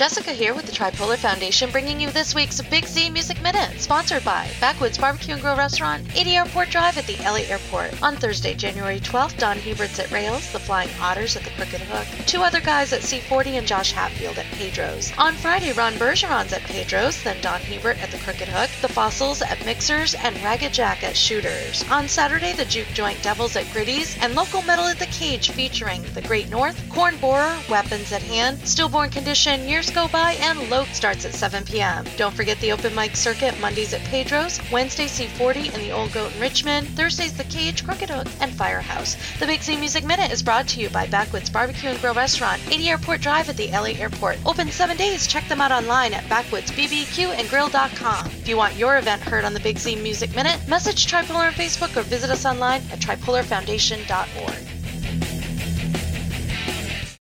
Jessica here with the Tripolar Foundation bringing you this week's Big Z Music Minute, sponsored by Backwoods Barbecue and Grill Restaurant, 80 Airport Drive at the LA Airport. On Thursday, January 12th, Don Hubert's at Rails, the Flying Otters at the Crooked Hook, two other guys at C40 and Josh Hatfield at Pedro's. On Friday, Ron Bergeron's at Pedro's, then Don Hubert at the Crooked Hook, the Fossils at Mixers, and Ragged Jack at Shooters. On Saturday, the Juke Joint Devils at Gritty's, and Local Metal at the Cage featuring The Great North, Corn Borer, Weapons at Hand, Stillborn Condition, Years Go By, and Load starts at 7 p.m. Don't forget the open mic circuit Mondays at Pedro's, Wednesday C40 in the Old Goat in Richmond, Thursdays The Cage, Crooked Hook, and Firehouse. The Big Z Music Minute is brought to you by Backwoods Barbecue and Grill Restaurant, 80 Airport Drive at the LA Airport. Open seven days. Check them out online at backwoodsbbqandgrill.com. If you want your event heard on the Big Z Music Minute, message Tripolar on Facebook or visit us online at tripolarfoundation.org.